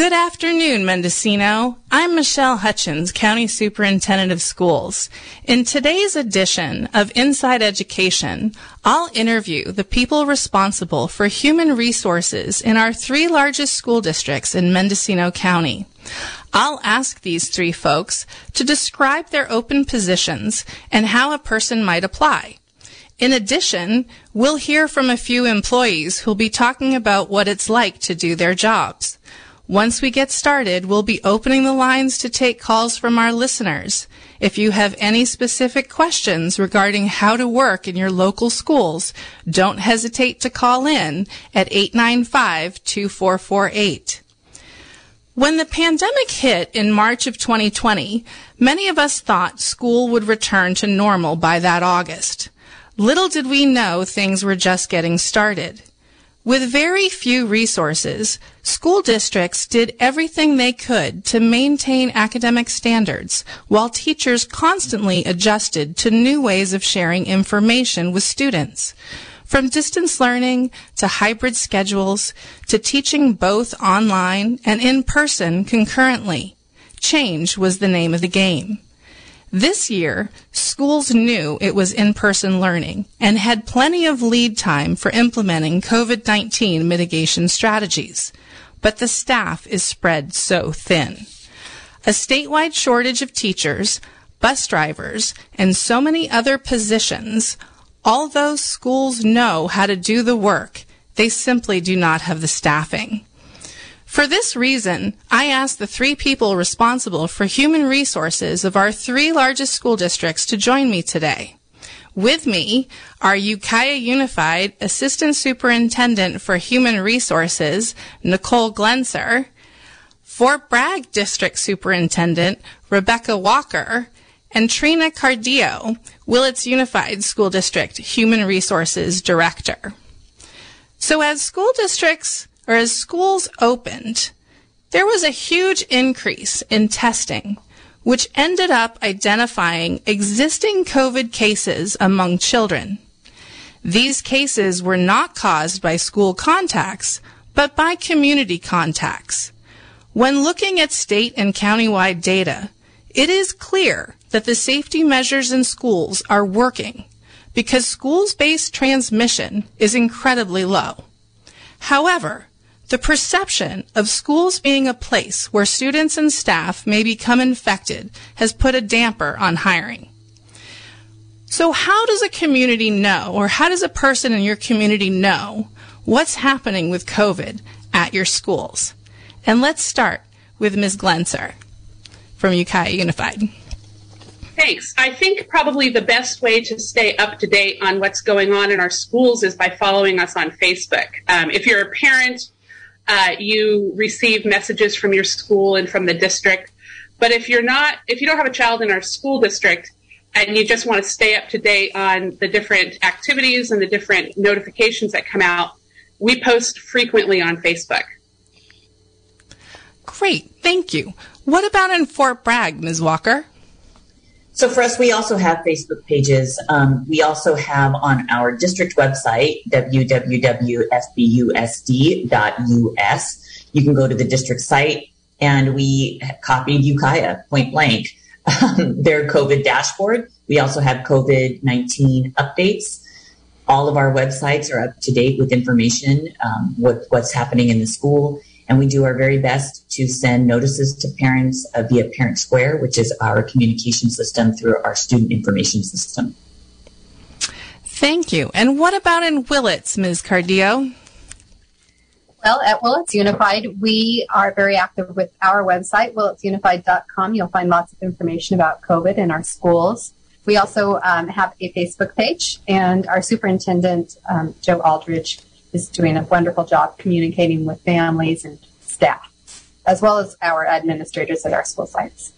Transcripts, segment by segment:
Good afternoon, Mendocino. I'm Michelle Hutchins, County Superintendent of Schools. In today's edition of Inside Education, I'll interview the people responsible for human resources in our three largest school districts in Mendocino County. I'll ask these three folks to describe their open positions and how a person might apply. In addition, we'll hear from a few employees who'll be talking about what it's like to do their jobs. Once we get started, we'll be opening the lines to take calls from our listeners. If you have any specific questions regarding how to work in your local schools, don't hesitate to call in at 895-2448. When the pandemic hit in March of 2020, many of us thought school would return to normal by that August. Little did we know things were just getting started. With very few resources, school districts did everything they could to maintain academic standards, while teachers constantly adjusted to new ways of sharing information with students. From distance learning to hybrid schedules to teaching both online and in person concurrently, change was the name of the game. This year, schools knew it was in-person learning and had plenty of lead time for implementing COVID-19 mitigation strategies. But the staff is spread so thin. A statewide shortage of teachers, bus drivers, and so many other positions, although schools know how to do the work, they simply do not have the staffing. For this reason, I asked the three people responsible for human resources of our three largest school districts to join me today. With me are Ukiah Unified Assistant Superintendent for Human Resources, Nicole Glenser, Fort Bragg District Superintendent, Rebecca Walker, and Trina Cardillo, Willits Unified School District Human Resources Director. So as school districts or as schools opened, there was a huge increase in testing, which ended up identifying existing COVID cases among children. These cases were not caused by school contacts, but by community contacts. When looking at state and countywide data, it is clear that the safety measures in schools are working because schools-based transmission is incredibly low. However, the perception of schools being a place where students and staff may become infected has put a damper on hiring. So how does a community know, or how does a person in your community know what's happening with COVID at your schools? And let's start with Ms. Glenser from Ukiah Unified. Thanks. I think probably the best way to stay up to date on what's going on in our schools is by following us on Facebook. Um, if you're a parent uh, you receive messages from your school and from the district. But if you're not, if you don't have a child in our school district and you just want to stay up to date on the different activities and the different notifications that come out, we post frequently on Facebook. Great, thank you. What about in Fort Bragg, Ms. Walker? So for us, we also have Facebook pages. Um, we also have on our district website, www.fbusd.us. You can go to the district site and we copied Ukiah point blank. Um, their COVID dashboard. We also have COVID-19 updates. All of our websites are up to date with information, um, what, what's happening in the school and we do our very best to send notices to parents uh, via Parent Square, which is our communication system through our student information system. Thank you. And what about in Willits, Ms. Cardillo? Well, at Willits Unified, we are very active with our website, willitsunified.com. You'll find lots of information about COVID in our schools. We also um, have a Facebook page, and our superintendent, um, Joe Aldridge, is doing a wonderful job communicating with families and staff, as well as our administrators at our school sites.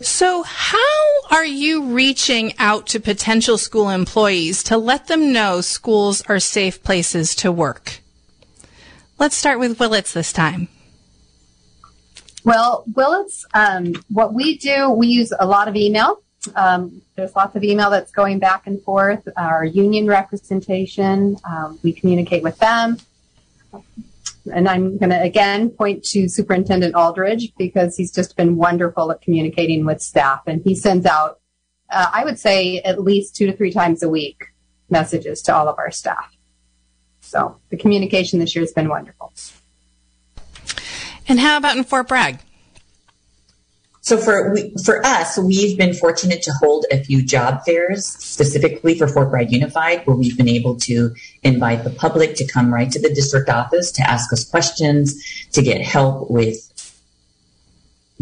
So, how are you reaching out to potential school employees to let them know schools are safe places to work? Let's start with Willits this time. Well, Willits, um, what we do, we use a lot of email. Um, there's lots of email that's going back and forth. Our union representation, um, we communicate with them. And I'm going to again point to Superintendent Aldridge because he's just been wonderful at communicating with staff. And he sends out, uh, I would say, at least two to three times a week messages to all of our staff. So the communication this year has been wonderful. And how about in Fort Bragg? So for we, for us, we've been fortunate to hold a few job fairs specifically for Fort Bragg Unified, where we've been able to invite the public to come right to the district office to ask us questions, to get help with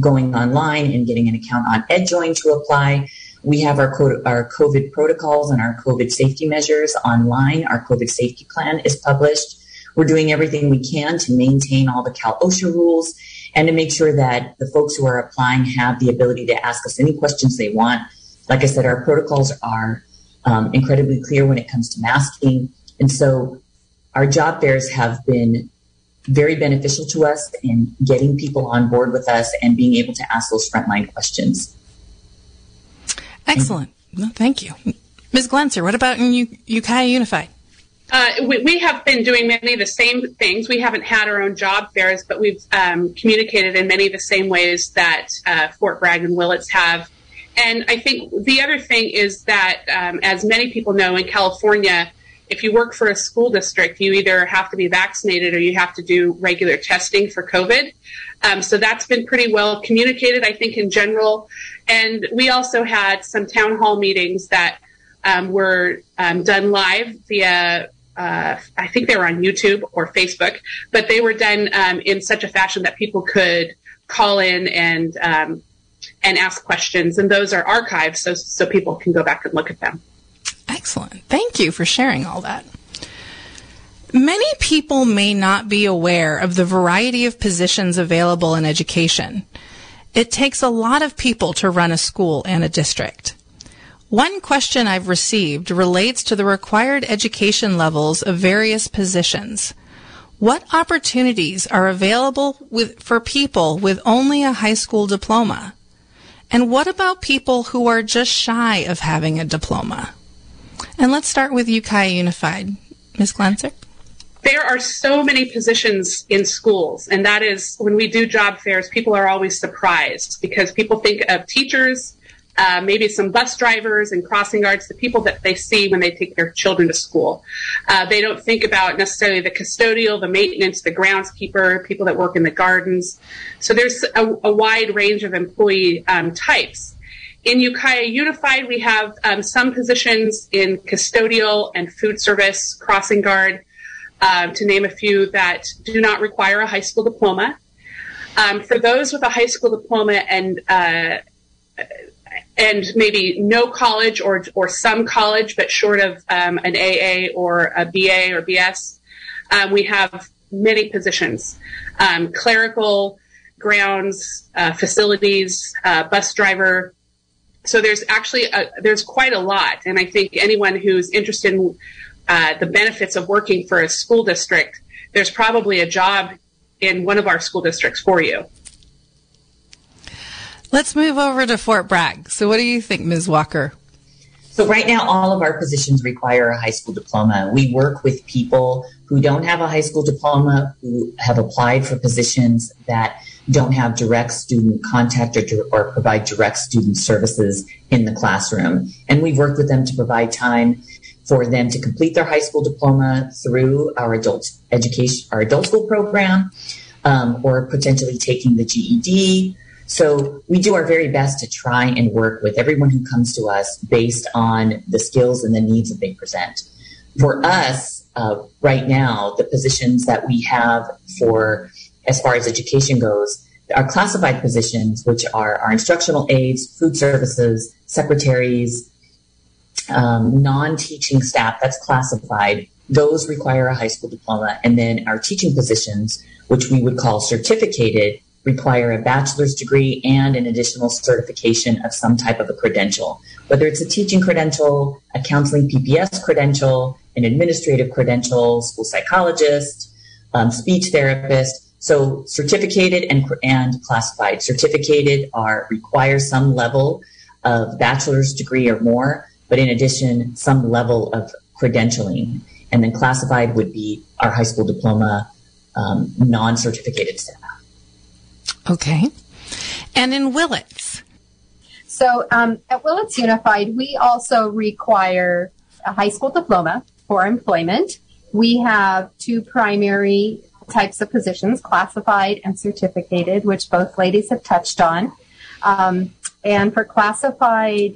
going online and getting an account on EdJoin to apply. We have our, our COVID protocols and our COVID safety measures online. Our COVID safety plan is published. We're doing everything we can to maintain all the Cal OSHA rules and to make sure that the folks who are applying have the ability to ask us any questions they want. Like I said, our protocols are um, incredibly clear when it comes to masking. And so our job fairs have been very beneficial to us in getting people on board with us and being able to ask those frontline questions. Excellent. Thank you. Ms. Glanzer, what about in U- Ukiah Unified? Uh, we, we, have been doing many of the same things. We haven't had our own job fairs, but we've um, communicated in many of the same ways that uh, Fort Bragg and Willits have. And I think the other thing is that, um, as many people know in California, if you work for a school district, you either have to be vaccinated or you have to do regular testing for COVID. Um, so that's been pretty well communicated, I think, in general. And we also had some town hall meetings that um, were um, done live via uh, I think they were on YouTube or Facebook, but they were done um, in such a fashion that people could call in and um, and ask questions, and those are archived, so so people can go back and look at them. Excellent. Thank you for sharing all that. Many people may not be aware of the variety of positions available in education. It takes a lot of people to run a school and a district. One question I've received relates to the required education levels of various positions. What opportunities are available with, for people with only a high school diploma? And what about people who are just shy of having a diploma? And let's start with Ukiah Unified. Ms. Glanzer? There are so many positions in schools, and that is when we do job fairs, people are always surprised because people think of teachers, uh, maybe some bus drivers and crossing guards, the people that they see when they take their children to school. Uh, they don't think about necessarily the custodial, the maintenance, the groundskeeper, people that work in the gardens. So there's a, a wide range of employee um, types. In Ukiah Unified, we have um, some positions in custodial and food service, crossing guard, uh, to name a few that do not require a high school diploma. Um, for those with a high school diploma and uh, and maybe no college or or some college, but short of um, an AA or a BA or BS. Um, we have many positions: um, clerical, grounds, uh, facilities, uh, bus driver. So there's actually a, there's quite a lot, and I think anyone who's interested in uh, the benefits of working for a school district, there's probably a job in one of our school districts for you. Let's move over to Fort Bragg. So, what do you think, Ms. Walker? So, right now, all of our positions require a high school diploma. We work with people who don't have a high school diploma, who have applied for positions that don't have direct student contact or, or provide direct student services in the classroom. And we've worked with them to provide time for them to complete their high school diploma through our adult education, our adult school program, um, or potentially taking the GED so we do our very best to try and work with everyone who comes to us based on the skills and the needs that they present. For us, uh, right now, the positions that we have for as far as education goes, are classified positions, which are our instructional aides, food services, secretaries, um, non-teaching staff, that's classified. Those require a high school diploma. And then our teaching positions, which we would call certificated, require a bachelor's degree and an additional certification of some type of a credential, whether it's a teaching credential, a counseling PPS credential, an administrative credential, school psychologist, um, speech therapist. So certificated and, and classified. Certificated are require some level of bachelor's degree or more, but in addition, some level of credentialing. And then classified would be our high school diploma um, non-certificated staff. Okay. And in Willits? So um, at Willits Unified, we also require a high school diploma for employment. We have two primary types of positions, classified and certificated, which both ladies have touched on. Um, and for classified,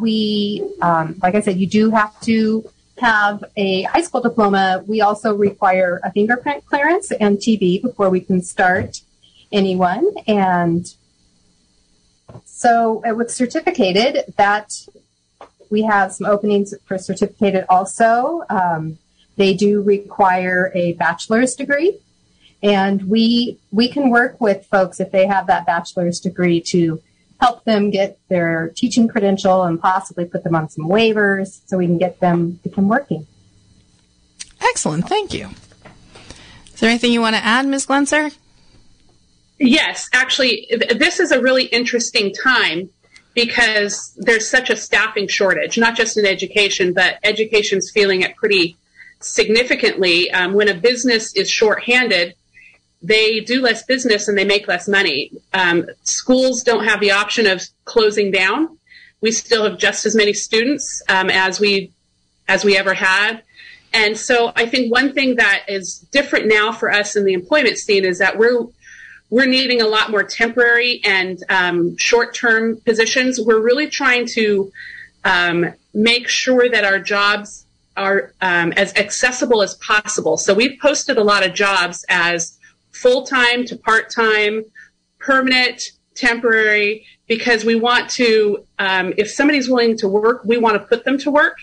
we, um, like I said, you do have to have a high school diploma. We also require a fingerprint clearance and TB before we can start anyone. And so with certificated, that we have some openings for certificated also. Um, they do require a bachelor's degree. And we we can work with folks if they have that bachelor's degree to help them get their teaching credential and possibly put them on some waivers so we can get them become working. Excellent, thank you. Is there anything you want to add, Ms. Glenser? Yes, actually, this is a really interesting time because there's such a staffing shortage, not just in education, but education's feeling it pretty significantly. Um, when a business is shorthanded, they do less business and they make less money. Um, schools don't have the option of closing down. We still have just as many students um, as we as we ever had. And so I think one thing that is different now for us in the employment scene is that we're we're needing a lot more temporary and um, short term positions. We're really trying to um, make sure that our jobs are um, as accessible as possible. So we've posted a lot of jobs as full time to part time, permanent, temporary, because we want to, um, if somebody's willing to work, we want to put them to work.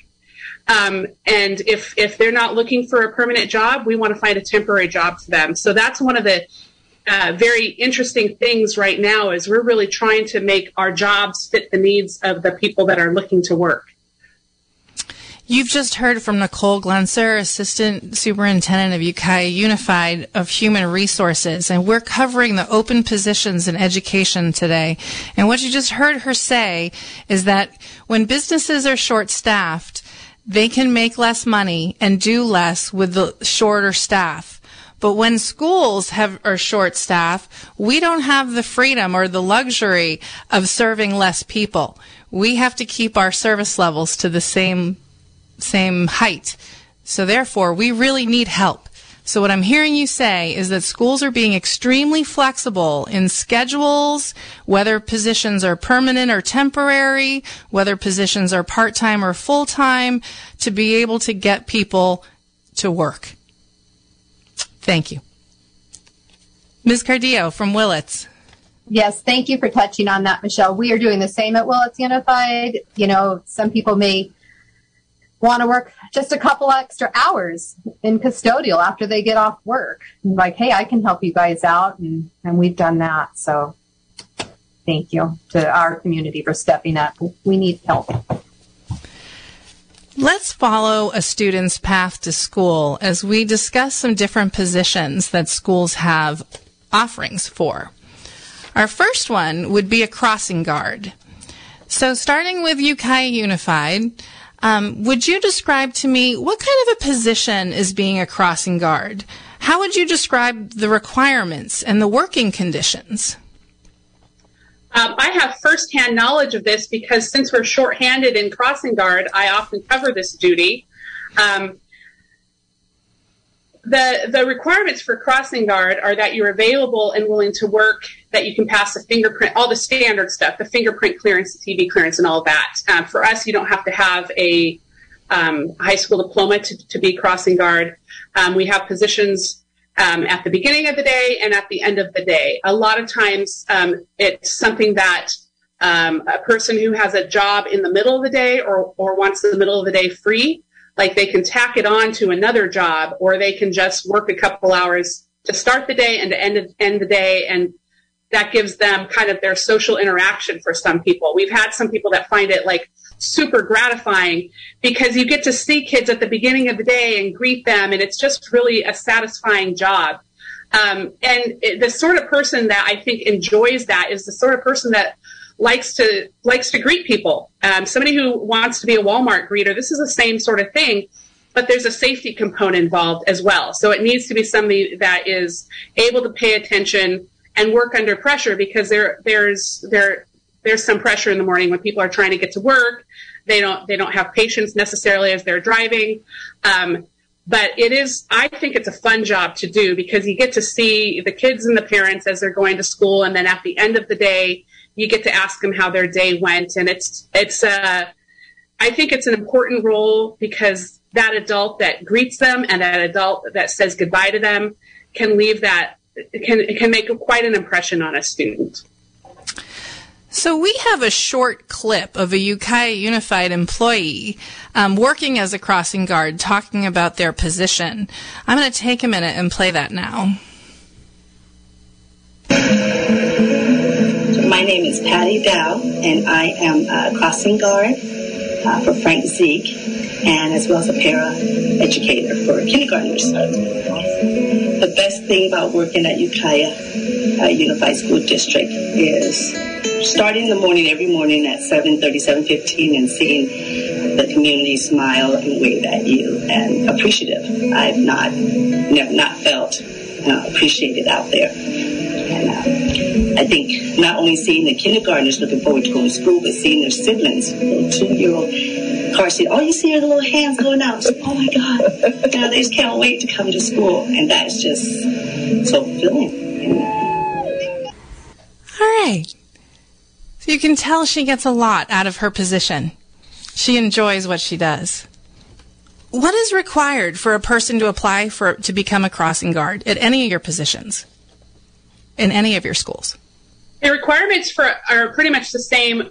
Um, and if if they're not looking for a permanent job, we want to find a temporary job for them. So that's one of the uh, very interesting things right now is we're really trying to make our jobs fit the needs of the people that are looking to work. You've just heard from Nicole Glenser, Assistant Superintendent of Ukiah Unified of Human Resources, and we're covering the open positions in education today. And what you just heard her say is that when businesses are short staffed, they can make less money and do less with the shorter staff. But when schools have are short staff, we don't have the freedom or the luxury of serving less people. We have to keep our service levels to the same same height. So therefore, we really need help. So what I'm hearing you say is that schools are being extremely flexible in schedules, whether positions are permanent or temporary, whether positions are part-time or full-time, to be able to get people to work. Thank you. Ms. Cardillo from Willits. Yes, thank you for touching on that, Michelle. We are doing the same at Willits Unified. You know, some people may want to work just a couple extra hours in custodial after they get off work. like, hey, I can help you guys out. And, and we've done that. So thank you to our community for stepping up. We need help. Let's follow a student's path to school as we discuss some different positions that schools have offerings for. Our first one would be a crossing guard. So starting with Ukiah Unified, um, would you describe to me what kind of a position is being a crossing guard? How would you describe the requirements and the working conditions? Um, I have firsthand knowledge of this because since we're shorthanded in crossing guard, I often cover this duty. Um, the the requirements for crossing guard are that you're available and willing to work, that you can pass a fingerprint, all the standard stuff, the fingerprint clearance, the TB clearance, and all that. Um, for us, you don't have to have a um, high school diploma to, to be crossing guard. Um, we have positions um, at the beginning of the day and at the end of the day. A lot of times, um, it's something that um, a person who has a job in the middle of the day or, or wants the middle of the day free like they can tack it on to another job or they can just work a couple hours to start the day and to end, end the day and that gives them kind of their social interaction for some people we've had some people that find it like super gratifying because you get to see kids at the beginning of the day and greet them and it's just really a satisfying job um, and it, the sort of person that i think enjoys that is the sort of person that likes to likes to greet people. Um, somebody who wants to be a Walmart greeter, this is the same sort of thing. but there's a safety component involved as well. So it needs to be somebody that is able to pay attention and work under pressure because there there's there there's some pressure in the morning when people are trying to get to work. They don't they don't have patience necessarily as they're driving. Um, but it is i think it's a fun job to do because you get to see the kids and the parents as they're going to school and then at the end of the day you get to ask them how their day went and it's it's uh i think it's an important role because that adult that greets them and that adult that says goodbye to them can leave that can can make quite an impression on a student so we have a short clip of a Ukiah Unified employee um, working as a crossing guard talking about their position. I'm going to take a minute and play that now. My name is Patty Dow, and I am a crossing guard uh, for Frank Zeek, and as well as a para educator for kindergartners. The best thing about working at Ukiah uh, Unified School District is starting the morning every morning at 7.30, 7.15 and seeing the community smile and wave at you and appreciative. I've not, never not felt uh, appreciated out there. I think not only seeing the kindergartners looking forward to going to school, but seeing their siblings, little two-year-old car seat, all you see are the little hands going out. So, oh my God, now they just can't wait to come to school. And that's just so fulfilling. All right. So you can tell she gets a lot out of her position. She enjoys what she does. What is required for a person to apply for to become a crossing guard at any of your positions? In any of your schools? The requirements for are pretty much the same.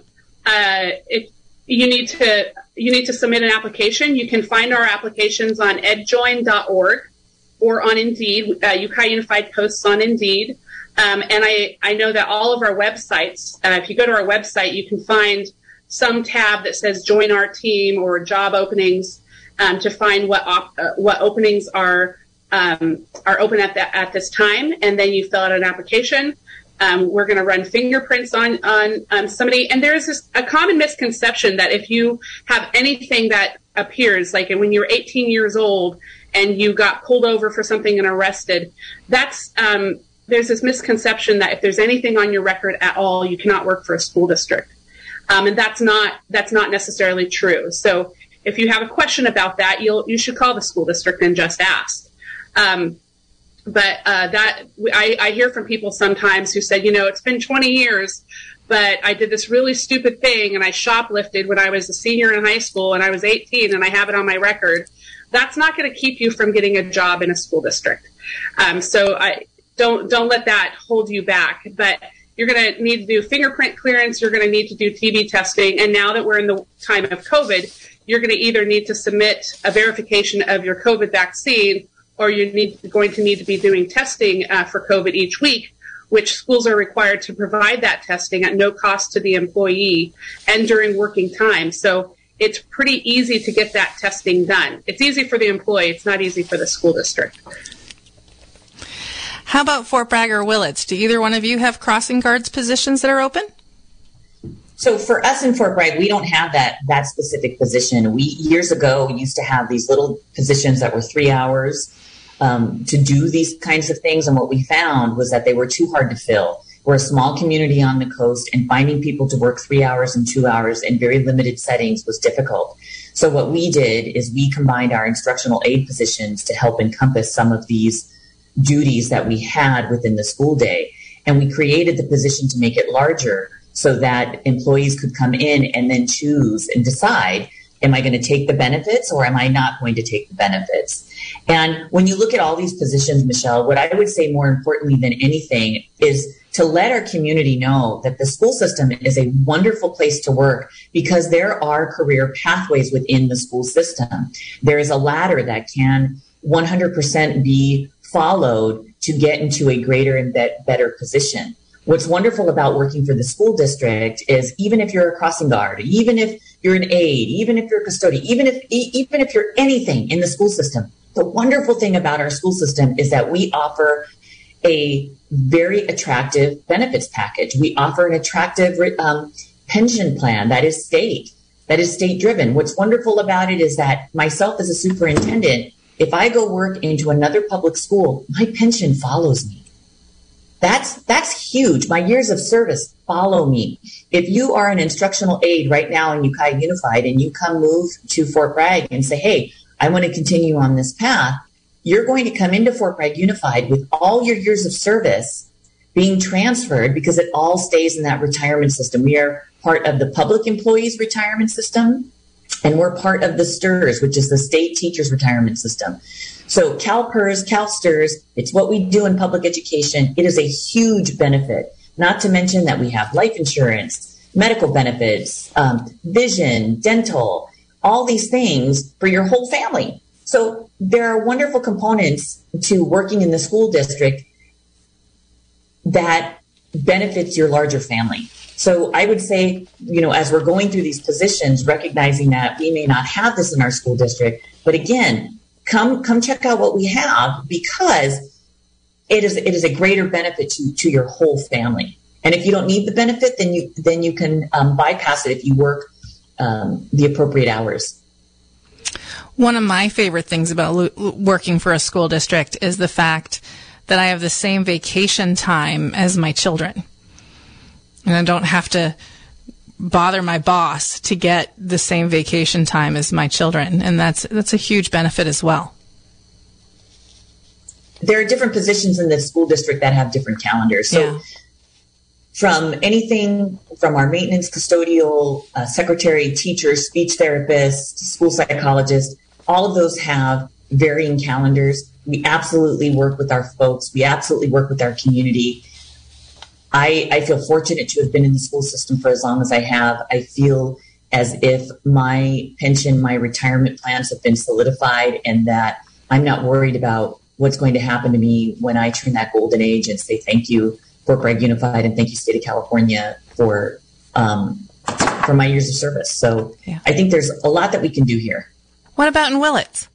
Uh, if you need to you need to submit an application. You can find our applications on edjoin.org or on Indeed. Uh, Ukiah Unified posts on Indeed. Um, and I, I know that all of our websites, uh, if you go to our website, you can find some tab that says join our team or job openings um, to find what op- uh, what openings are um, are open at that at this time, and then you fill out an application. Um, we're going to run fingerprints on on um, somebody, and there's this, a common misconception that if you have anything that appears, like when you're 18 years old and you got pulled over for something and arrested, that's um, there's this misconception that if there's anything on your record at all, you cannot work for a school district, um, and that's not that's not necessarily true. So if you have a question about that, you'll you should call the school district and just ask. Um, but uh, that I, I hear from people sometimes who said, you know, it's been 20 years, but I did this really stupid thing and I shoplifted when I was a senior in high school and I was 18 and I have it on my record. That's not going to keep you from getting a job in a school district. Um, so I don't don't let that hold you back. But you're going to need to do fingerprint clearance. You're going to need to do TB testing. And now that we're in the time of COVID, you're going to either need to submit a verification of your COVID vaccine or you're need, going to need to be doing testing uh, for COVID each week, which schools are required to provide that testing at no cost to the employee and during working time. So it's pretty easy to get that testing done. It's easy for the employee, it's not easy for the school district. How about Fort Bragg or Willits? Do either one of you have crossing guards positions that are open? So for us in Fort Bragg, we don't have that that specific position. We years ago used to have these little positions that were three hours um, to do these kinds of things, and what we found was that they were too hard to fill. We're a small community on the coast, and finding people to work three hours and two hours in very limited settings was difficult. So what we did is we combined our instructional aide positions to help encompass some of these duties that we had within the school day, and we created the position to make it larger so that employees could come in and then choose and decide am I going to take the benefits or am I not going to take the benefits? And when you look at all these positions, Michelle, what I would say more importantly than anything is to let our community know that the school system is a wonderful place to work because there are career pathways within the school system. There is a ladder that can 100% be followed to get into a greater and better position. What's wonderful about working for the school district is even if you're a crossing guard, even if you're an aide, even if you're a custodian, even if even if you're anything in the school system, the wonderful thing about our school system is that we offer a very attractive benefits package. We offer an attractive um, pension plan that is state. that is state driven. What's wonderful about it is that myself as a superintendent, if I go work into another public school, my pension follows me. That's that's huge. My years of service follow me. If you are an instructional aide right now in Ukiah Unified and you come move to Fort Bragg and say, "Hey, I want to continue on this path," you're going to come into Fort Bragg Unified with all your years of service being transferred because it all stays in that retirement system. We are part of the public employees retirement system and we're part of the STRS, which is the state teachers retirement system. So CalPERS, CalSTRS, it's what we do in public education. It is a huge benefit. Not to mention that we have life insurance, medical benefits, um, vision, dental, all these things for your whole family. So there are wonderful components to working in the school district that benefits your larger family. So I would say, you know, as we're going through these positions, recognizing that we may not have this in our school district, but again, come come check out what we have because it is it is a greater benefit to to your whole family. And if you don't need the benefit, then you then you can um, bypass it if you work um, the appropriate hours. One of my favorite things about lo- working for a school district is the fact that I have the same vacation time as my children. And I don't have to bother my boss to get the same vacation time as my children, and that's that's a huge benefit as well. There are different positions in the school district that have different calendars. So yeah. From anything from our maintenance custodial, uh, secretary, teachers speech therapists school psychologists all of those have varying calendars. We absolutely work with our folks. We absolutely work with our community. I, I feel fortunate to have been in the school system for as long as I have. I feel as if my pension, my retirement plans have been solidified and that I'm not worried about what's going to happen to me when I turn that golden age and say thank you, Fort Bragg Unified, and thank you, State of California, for um, for my years of service. So yeah. I think there's a lot that we can do here. What about in Willits?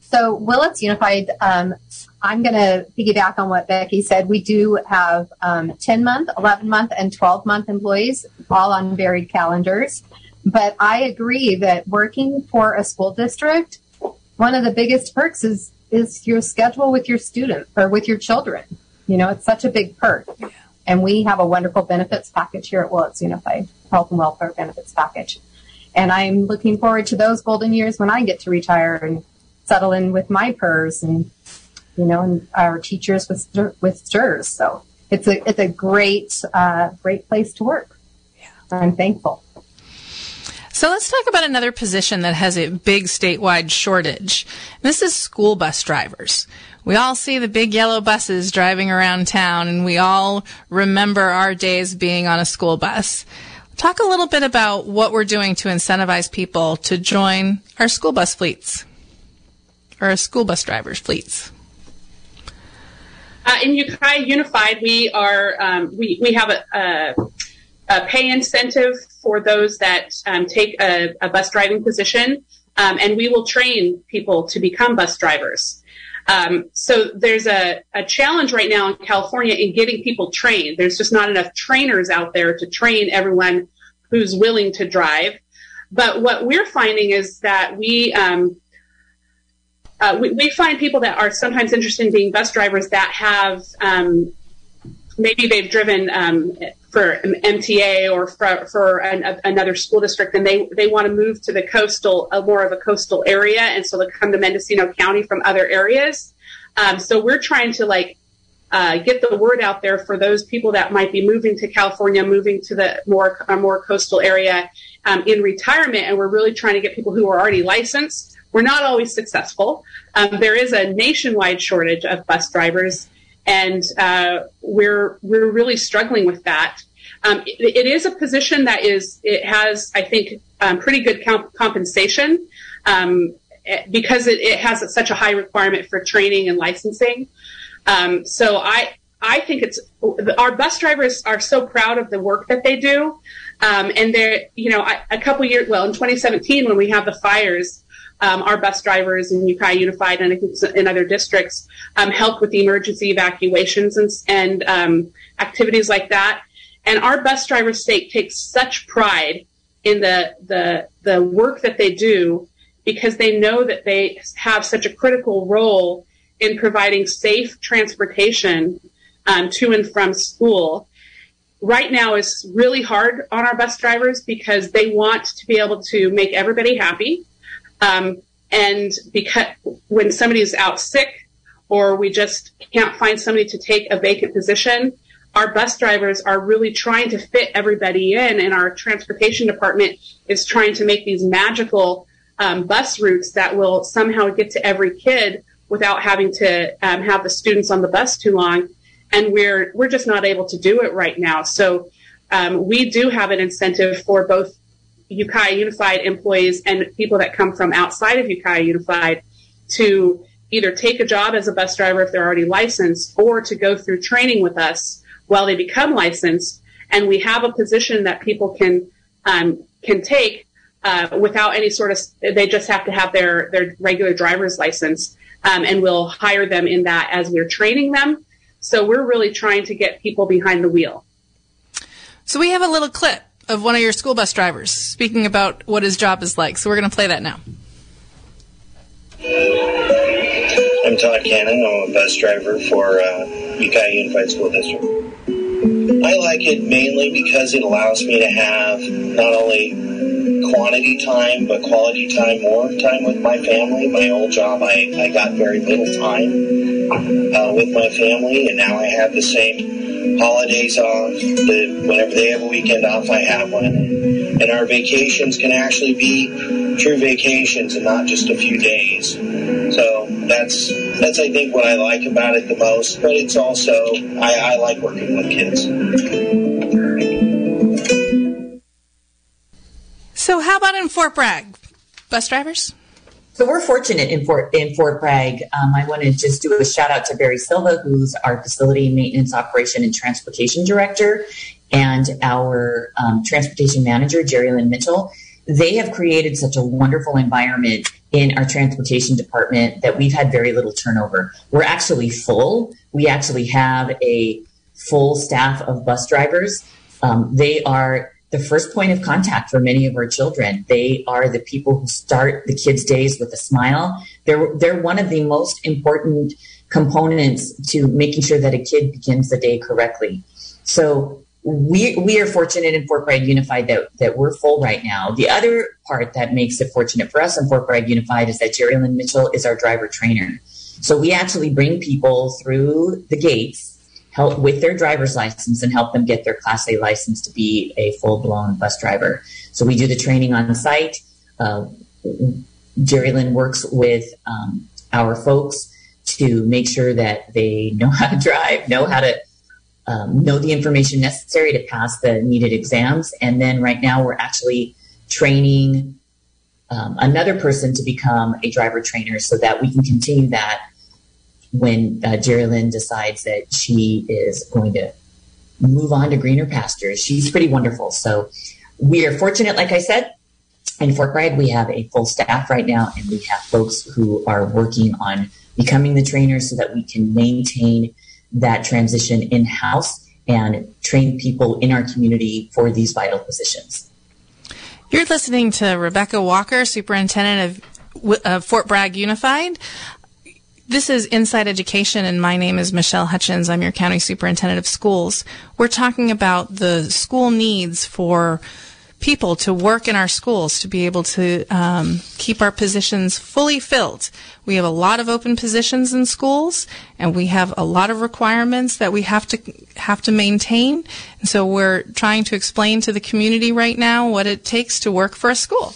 So Willits Unified um, I'm going to piggyback on what Becky said. We do have um, 10 month, 11 month, and 12 month employees, all on varied calendars. But I agree that working for a school district, one of the biggest perks is is your schedule with your student or with your children. You know, it's such a big perk. And we have a wonderful benefits package here at Willits Unified Health and Welfare Benefits Package. And I'm looking forward to those golden years when I get to retire and settle in with my PERS and you know, and our teachers with with STRS. So it's a it's a great uh, great place to work. Yeah. I'm thankful. So let's talk about another position that has a big statewide shortage. This is school bus drivers. We all see the big yellow buses driving around town and we all remember our days being on a school bus. Talk a little bit about what we're doing to incentivize people to join our school bus fleets or our school bus drivers fleets. Uh, in Ukiah Unified, we are um, we we have a, a, a, pay incentive for those that um, take a, a, bus driving position, um, and we will train people to become bus drivers. Um, so there's a, a challenge right now in California in getting people trained. There's just not enough trainers out there to train everyone who's willing to drive. But what we're finding is that we um, uh, we, we, find people that are sometimes interested in being bus drivers that have um, maybe they've driven um, for MTA or for, for an, a, another school district, and they they want to move to the coastal, uh, more of a coastal area, and so they come to Mendocino County from other areas. Um, so we're trying to like uh, get the word out there for those people that might be moving to California, moving to the more a more coastal area um, in retirement, and we're really trying to get people who are already licensed we're not always successful. Um, there is a nationwide shortage of bus drivers, and uh, we're we're really struggling with that. Um, it, it is a position that is it has I think um, pretty good comp- compensation um, because it, it, has such a high requirement for training and licensing. Um, so I I think it's our bus drivers are so proud of the work that they do. Um, and they're, you know, a couple years, well, in 2017, when we have the fires, um, our bus drivers in Ukiah Unified and I think in other districts um, help with the emergency evacuations and, and um, activities like that. And our bus driver state takes such pride in the the the work that they do because they know that they have such a critical role in providing safe transportation um, to and from school. Right now is really hard on our bus drivers because they want to be able to make everybody happy. Um, and because when somebody's out sick or we just can't find somebody to take a vacant position, our bus drivers are really trying to fit everybody in, and our transportation department is trying to make these magical um, bus routes that will somehow get to every kid without having to um, have the students on the bus too long. And we're we're just not able to do it right now. So um, we do have an incentive for both Ukiah Unified employees and people that come from outside of Ukiah Unified to either take a job as a bus driver if they're already licensed or to go through training with us while they become licensed. And we have a position that people can um, can take uh, without any sort of. They just have to have their their regular driver's license, um, and we'll hire them in that as we're training them. So we're really trying to get people behind the wheel. So we have a little clip of one of your school bus drivers speaking about what his job is like. So we're going to play that now. I'm Todd Cannon. I'm a bus driver for uh, Ukiah Unified School District. I like it mainly because it allows me to have not only quantity time, but quality time, more time with my family. My old job, I, I got very little time uh, with my family, and now I have the same holidays off. The, whenever they have a weekend off, I have one. And our vacations can actually be true vacations and not just a few days. So that's that's I think what I like about it the most. But it's also I, I like working with kids. So how about in Fort Bragg, bus drivers? So we're fortunate in Fort in Fort Bragg. Um, I want to just do a shout out to Barry Silva, who's our facility maintenance operation and transportation director, and our um, transportation manager, Jerry Lynn Mitchell. They have created such a wonderful environment in our transportation department that we've had very little turnover. We're actually full. We actually have a full staff of bus drivers. Um, they are the first point of contact for many of our children. They are the people who start the kids' days with a smile. They're they're one of the most important components to making sure that a kid begins the day correctly. So we we are fortunate in Fort Bragg Unified that that we're full right now. The other part that makes it fortunate for us in Fort Bragg Unified is that Jerry Lynn Mitchell is our driver trainer. So we actually bring people through the gates help with their driver's license and help them get their Class A license to be a full blown bus driver. So we do the training on site. Uh, Jerry Lynn works with um, our folks to make sure that they know how to drive, know how to um, know the information necessary to pass the needed exams. And then right now we're actually training um, another person to become a driver trainer so that we can continue that when uh, Jerry Lynn decides that she is going to move on to greener pastures. She's pretty wonderful. So we are fortunate, like I said, in Fort Bragg, we have a full staff right now, and we have folks who are working on becoming the trainers so that we can maintain that transition in house and train people in our community for these vital positions. You're listening to Rebecca Walker, Superintendent of Fort Bragg Unified. This is Inside Education, and my name is Michelle Hutchins. I'm your County Superintendent of Schools. We're talking about the school needs for people to work in our schools to be able to um, keep our positions fully filled. We have a lot of open positions in schools, and we have a lot of requirements that we have to have to maintain. And so we're trying to explain to the community right now what it takes to work for a school.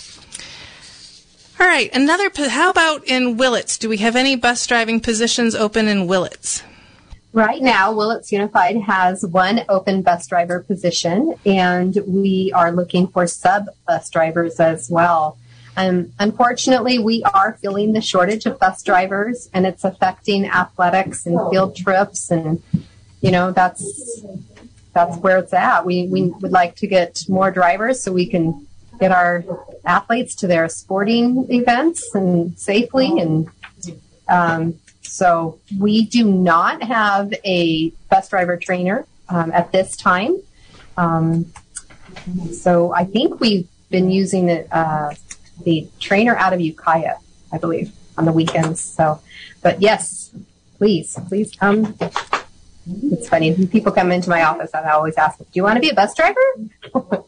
All right, another. How about in Willits? Do we have any bus driving positions open in Willits? Right now, Willits Unified has one open bus driver position, and we are looking for sub bus drivers as well. Um, unfortunately, we are feeling the shortage of bus drivers, and it's affecting athletics and field trips, and you know that's that's where it's at. We we would like to get more drivers so we can get our athletes to their sporting events and safely. And um, so we do not have a bus driver trainer um, at this time. Um, so I think we've been using the uh, the trainer out of Ukiah, I believe, on the weekends. So, but yes, please, please come. It's funny. People come into my office and I always ask, "Do you want to be a bus driver?"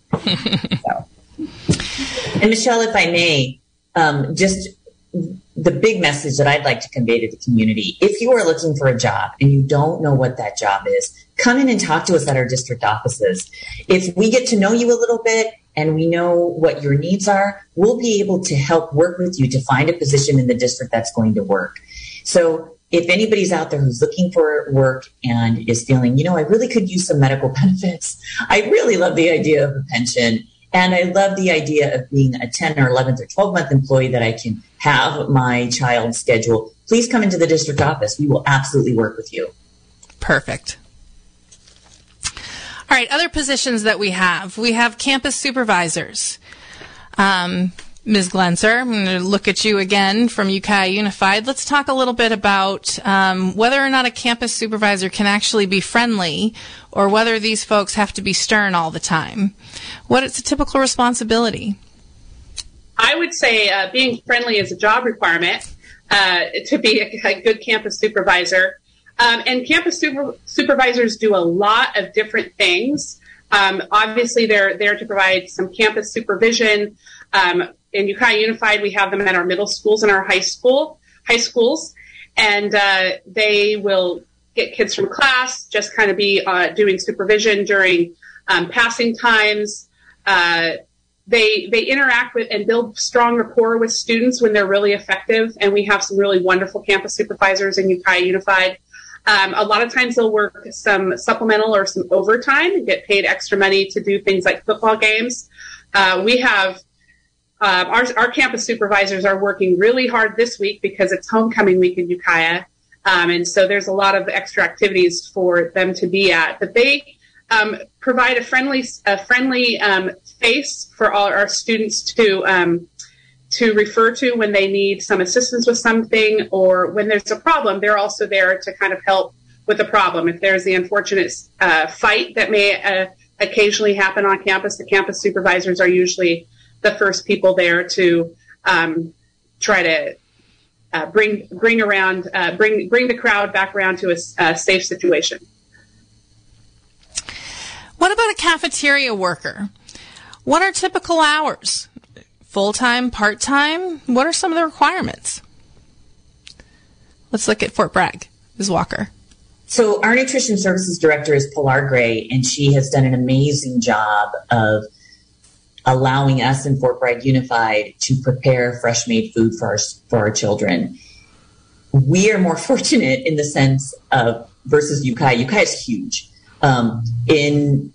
And Michelle, if I may, um, just the big message that I'd like to convey to the community if you are looking for a job and you don't know what that job is, come in and talk to us at our district offices. If we get to know you a little bit and we know what your needs are, we'll be able to help work with you to find a position in the district that's going to work. So if anybody's out there who's looking for work and is feeling, you know, I really could use some medical benefits. I really love the idea of a pension and I love the idea of being a 10 or 11th or 12 month employee that I can have my child schedule. Please come into the district office. We will absolutely work with you. Perfect. All right, other positions that we have. We have campus supervisors. Um, Ms. Glenser, I'm going to look at you again from Ukiah Unified. Let's talk a little bit about um, whether or not a campus supervisor can actually be friendly or whether these folks have to be stern all the time. What is a typical responsibility? I would say uh, being friendly is a job requirement uh, to be a, a, good campus supervisor. Um, and campus super, supervisors do a lot of different things. Um, obviously, they're there to provide some campus supervision. Um, in Ukiah Unified, we have them at our middle schools and our high school high schools, and uh, they will get kids from class, just kind of be uh, doing supervision during um, passing times. Uh, they they interact with and build strong rapport with students when they're really effective, and we have some really wonderful campus supervisors in Ukiah Unified. Um, a lot of times they'll work some supplemental or some overtime and get paid extra money to do things like football games. Uh, we have uh, our, our campus supervisors are working really hard this week because it's homecoming week in Ukiah. Um, and so there's a lot of extra activities for them to be at. But they um, provide a friendly, a friendly um, face for all our students to um, to refer to when they need some assistance with something or when there's a problem. They're also there to kind of help with the problem. If there's the unfortunate uh, fight that may uh, occasionally happen on campus, the campus supervisors are usually the first people there to um, try to uh, bring bring around uh, bring bring the crowd back around to a, a safe situation. What about a cafeteria worker? What are typical hours? Full time, part time? What are some of the requirements? Let's look at Fort Bragg. Ms. Walker. So, our nutrition services director is Pilar Gray, and she has done an amazing job of allowing us in Fort Bragg Unified to prepare fresh made food for our, for our children. We are more fortunate in the sense of versus Ukiah. Ukiah is huge. Um, in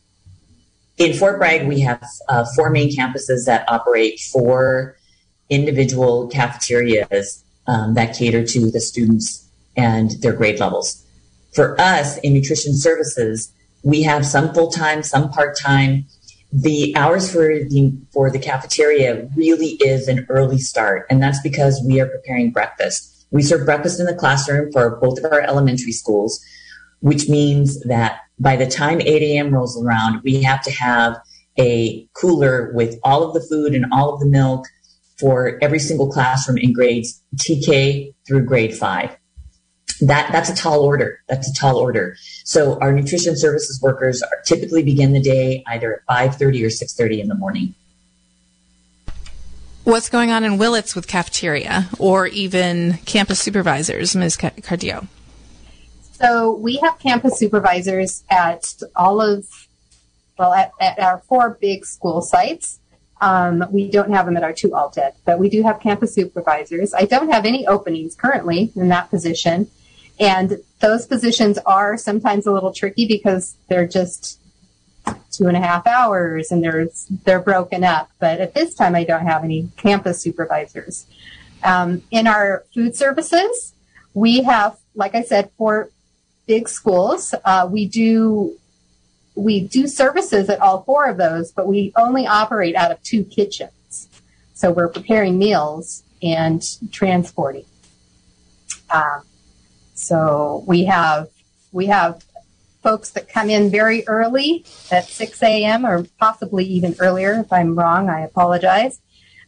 in Fort Bragg, we have uh, four main campuses that operate four individual cafeterias um, that cater to the students and their grade levels. For us in nutrition services, we have some full time, some part time, the hours for the for the cafeteria really is an early start, and that's because we are preparing breakfast. We serve breakfast in the classroom for both of our elementary schools, which means that by the time 8 a.m. rolls around, we have to have a cooler with all of the food and all of the milk for every single classroom in grades TK through grade five that that's a tall order. That's a tall order. So our nutrition services workers are, typically begin the day either at five thirty or six thirty in the morning. What's going on in Willits with cafeteria or even campus supervisors, Ms. Cardillo? So we have campus supervisors at all of, well, at, at our four big school sites. Um, we don't have them at our two alt-ed, but we do have campus supervisors. I don't have any openings currently in that position. And those positions are sometimes a little tricky because they're just two and a half hours and they're they're broken up. But at this time, I don't have any campus supervisors. Um, in our food services, we have, like I said, four big schools. Uh, we do we do services at all four of those, but we only operate out of two kitchens. So we're preparing meals and transporting. Um, so we have we have folks that come in very early at 6 a.m. or possibly even earlier. If I'm wrong, I apologize.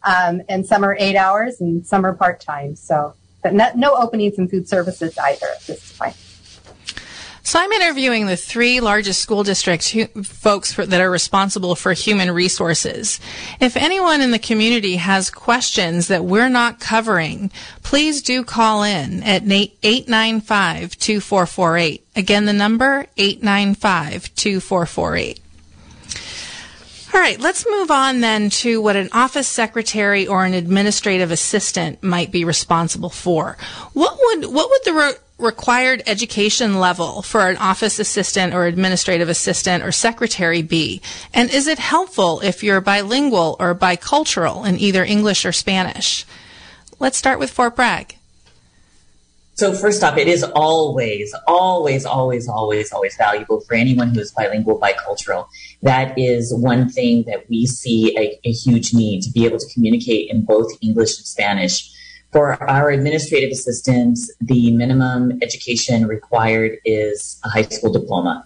Um, and some are eight hours and some are part time. So, but no, no openings in food services either at this point. So I'm interviewing the three largest school districts hu- folks for, that are responsible for human resources. If anyone in the community has questions that we're not covering, please do call in at 895-2448. Again, the number 895-2448. All right, let's move on then to what an office secretary or an administrative assistant might be responsible for. What would what would the required education level for an office assistant or administrative assistant or secretary be? And is it helpful if you're bilingual or bicultural in either English or Spanish? Let's start with Fort Bragg. So first off, it is always, always, always, always, always valuable for anyone who is bilingual, bicultural. That is one thing that we see a, a huge need to be able to communicate in both English and Spanish. For our administrative assistants, the minimum education required is a high school diploma.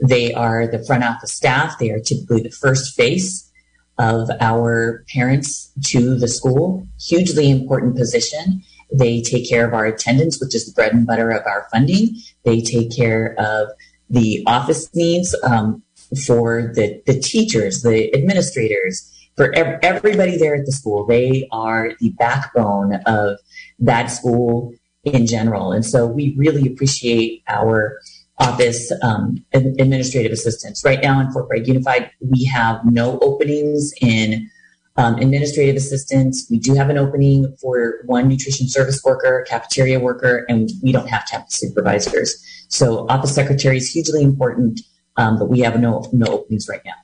They are the front office staff. They are typically the first face of our parents to the school. Hugely important position. They take care of our attendance, which is the bread and butter of our funding. They take care of the office needs um, for the, the teachers, the administrators, for ev- everybody there at the school. They are the backbone of that school in general. And so we really appreciate our office um, administrative assistants. Right now in Fort Bragg Unified, we have no openings in um, administrative assistants. We do have an opening for one nutrition service worker, cafeteria worker, and we don't have to have supervisors. So office secretary is hugely important, um, but we have no no openings right now.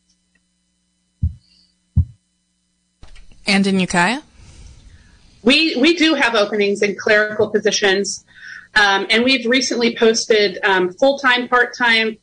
And in Ukiah? We we do have openings in clerical positions, um, and we've recently posted um, full time, part time,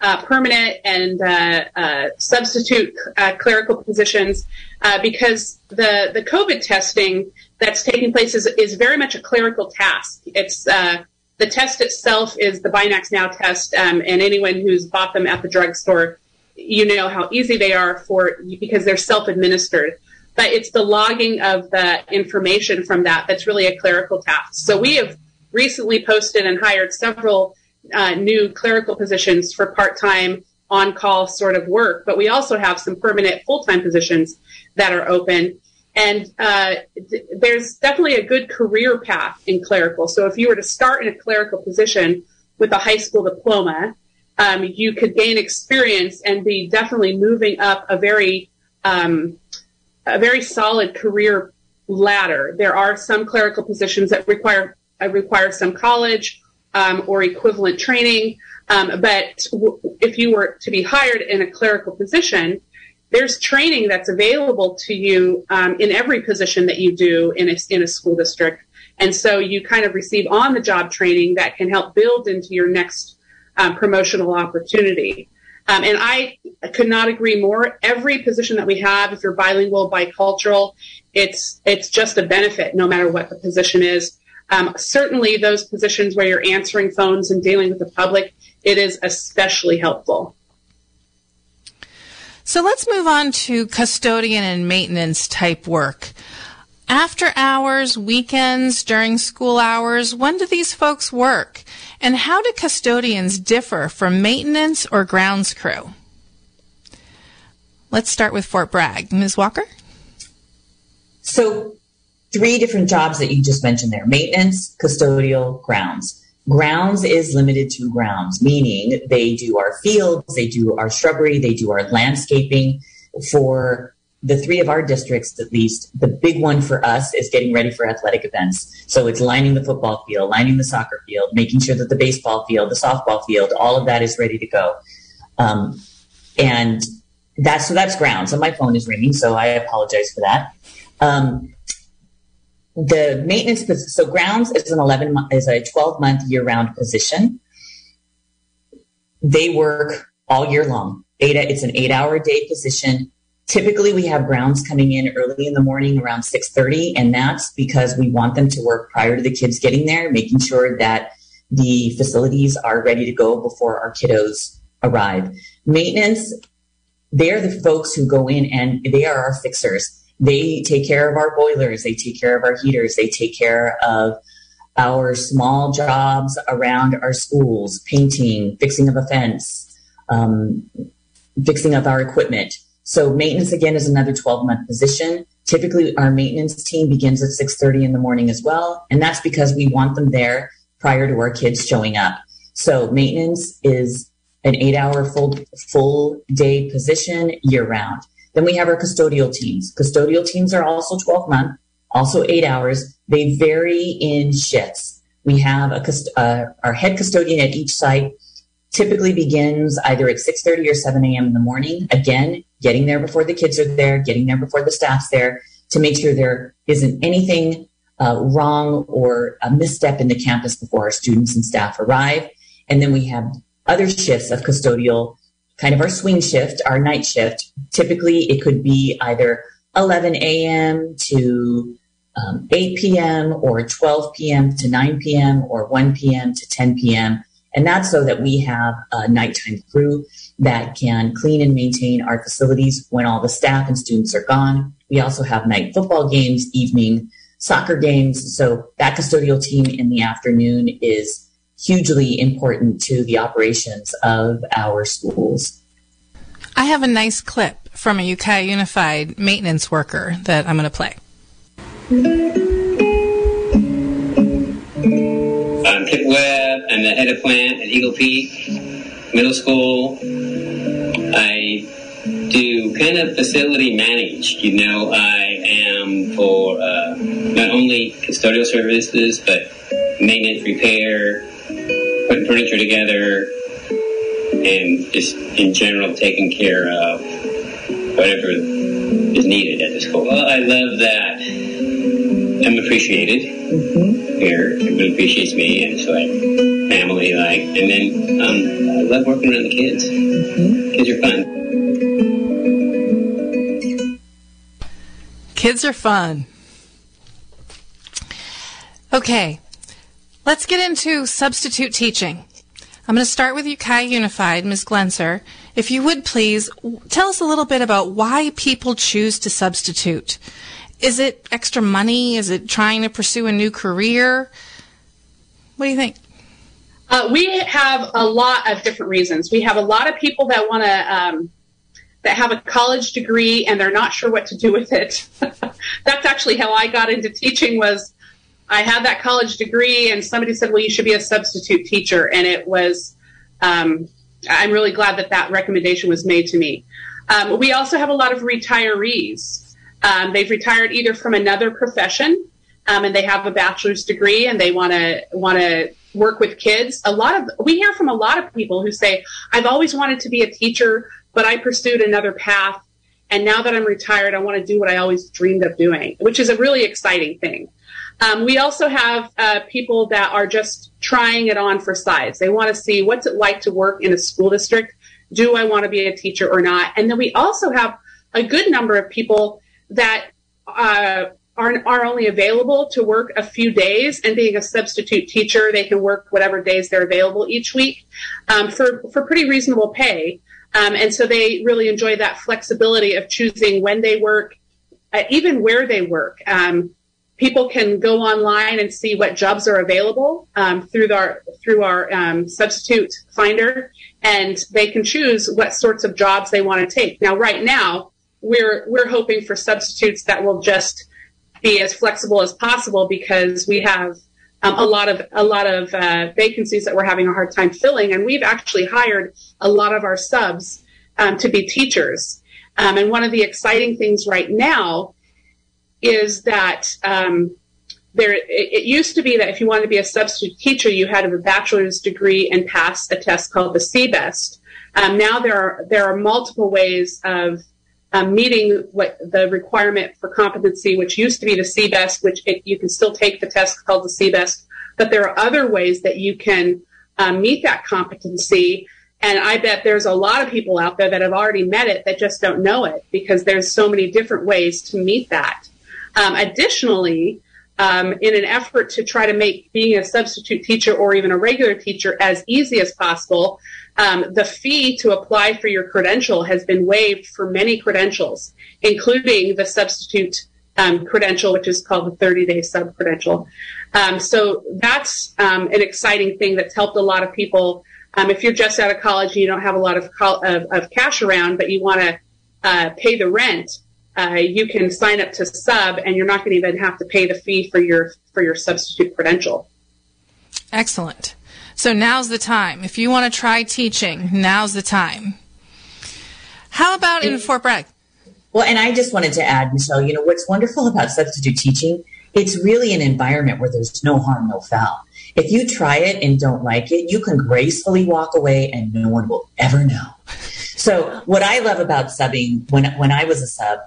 uh, permanent, and uh, uh, substitute uh, clerical positions uh, because the the COVID testing that's taking place is is very much a clerical task. It's uh, the test itself is the Binax Now test, um, and anyone who's bought them at the drugstore, you know how easy they are for because they're self administered but it's the logging of the information from that that's really a clerical task. So we have recently posted and hired several uh, new clerical positions for part-time on-call sort of work, but we also have some permanent full-time positions that are open. And uh, th- there's definitely a good career path in clerical. So if you were to start in a clerical position with a high school diploma, um, you could gain experience and be definitely moving up a very um, a very solid career ladder. There are some clerical positions that require uh, require some college um, or equivalent training, um, but w- if you were to be hired in a clerical position, there's training that's available to you um, in every position that you do in a, in a school district. And so you kind of receive on the job training that can help build into your next um, promotional opportunity. Um, and I could not agree more. Every position that we have, if you're bilingual, bicultural, it's it's just a benefit, no matter what the position is. Um, certainly, those positions where you're answering phones and dealing with the public, it is especially helpful. So let's move on to custodian and maintenance type work. After hours, weekends, during school hours, when do these folks work? And how do custodians differ from maintenance or grounds crew? Let's start with Fort Bragg. Ms. Walker? So, three different jobs that you just mentioned there maintenance, custodial, grounds. Grounds is limited to grounds, meaning they do our fields, they do our shrubbery, they do our landscaping. For the three of our districts, at least, the big one for us is getting ready for athletic events. So it's lining the football field, lining the soccer field, making sure that the baseball field, the softball field, all of that is ready to go. Um, and that's so that's grounds. And my phone is ringing, so I apologize for that. Um, the maintenance so grounds is an 11 is a 12 month year round position. They work all year long. Eight, it's an eight hour day position Typically, we have grounds coming in early in the morning around 6:30, and that's because we want them to work prior to the kids getting there, making sure that the facilities are ready to go before our kiddos arrive. Maintenance, they're the folks who go in and they are our fixers. They take care of our boilers, they take care of our heaters, they take care of our small jobs around our schools, painting, fixing of a fence, um, fixing up our equipment. So maintenance again is another 12 month position. Typically our maintenance team begins at 6:30 in the morning as well, and that's because we want them there prior to our kids showing up. So maintenance is an 8-hour full full day position year round. Then we have our custodial teams. Custodial teams are also 12 month, also 8 hours. They vary in shifts. We have a uh, our head custodian at each site typically begins either at 6.30 or 7 a.m. in the morning. Again, getting there before the kids are there, getting there before the staff's there to make sure there isn't anything uh, wrong or a misstep in the campus before our students and staff arrive. And then we have other shifts of custodial, kind of our swing shift, our night shift. Typically, it could be either 11 a.m. to um, 8 p.m. or 12 p.m. to 9 p.m. or 1 p.m. to 10 p.m. And that's so that we have a nighttime crew that can clean and maintain our facilities when all the staff and students are gone. We also have night football games, evening soccer games. So that custodial team in the afternoon is hugely important to the operations of our schools. I have a nice clip from a Ukiah Unified maintenance worker that I'm going to play. I'm Kip Webb. I'm the head of plant at Eagle Peak Middle School. I do kind of facility manage. You know, I am for uh, not only custodial services, but maintenance, repair, putting furniture together, and just in general taking care of whatever is needed at the school. Well, I love that I'm appreciated mm-hmm. here. Everyone appreciates me, and so I family like. And then um, I love working around the kids. Mm-hmm. Kids are fun. Kids are fun. Okay, let's get into substitute teaching. I'm going to start with Ukiah Unified, Ms. Glenser. If you would please tell us a little bit about why people choose to substitute. Is it extra money? Is it trying to pursue a new career? What do you think? Uh, we have a lot of different reasons. We have a lot of people that want to um, that have a college degree and they're not sure what to do with it. That's actually how I got into teaching. Was I had that college degree and somebody said, "Well, you should be a substitute teacher," and it was. Um, I'm really glad that that recommendation was made to me. Um, we also have a lot of retirees um, they've retired either from another profession um, and they have a bachelor's degree and they want to want to work with kids. A lot of we hear from a lot of people who say, "I've always wanted to be a teacher, but I pursued another path, and now that I'm retired, I want to do what I always dreamed of doing," which is a really exciting thing. Um, we also have uh, people that are just trying it on for size. They want to see what's it like to work in a school district. Do I want to be a teacher or not? And then we also have a good number of people that uh, are, are only available to work a few days and being a substitute teacher they can work whatever days they're available each week um, for, for pretty reasonable pay. Um, and so they really enjoy that flexibility of choosing when they work uh, even where they work. Um, people can go online and see what jobs are available um, through our through our um, substitute finder and they can choose what sorts of jobs they want to take. Now right now we're we're hoping for substitutes that will just be as flexible as possible because we have um, a lot of a lot of uh, vacancies that we're having a hard time filling, and we've actually hired a lot of our subs um, to be teachers. Um, and one of the exciting things right now is that um, there it, it, used to be that if you wanted to be a substitute teacher, you had a bachelor's degree and pass a test called the CBEST. Um, now there are there are multiple ways of um, meeting what the requirement for competency, which used to be the CBEST, which it, you can still take the test called the CBEST, but there are other ways that you can um, meet that competency. And I bet there's a lot of people out there that have already met it that just don't know it because there's so many different ways to meet that. Um, additionally, um, in an effort to try to make being a substitute teacher or even a regular teacher as easy as possible, um, the fee to apply for your credential has been waived for many credentials, including the substitute um, credential, which is called the 30 day sub credential. Um, so that's um, an exciting thing that's helped a lot of people. Um, if you're just out of college and you don't have a lot of, of, of cash around, but you want to uh, pay the rent, uh, you can sign up to sub, and you're not going to even have to pay the fee for your for your substitute credential. Excellent. So now's the time. If you want to try teaching, now's the time. How about in Fort Bragg? Well, and I just wanted to add, Michelle, you know, what's wonderful about substitute teaching, it's really an environment where there's no harm, no foul. If you try it and don't like it, you can gracefully walk away and no one will ever know. So what I love about subbing when, when I was a sub,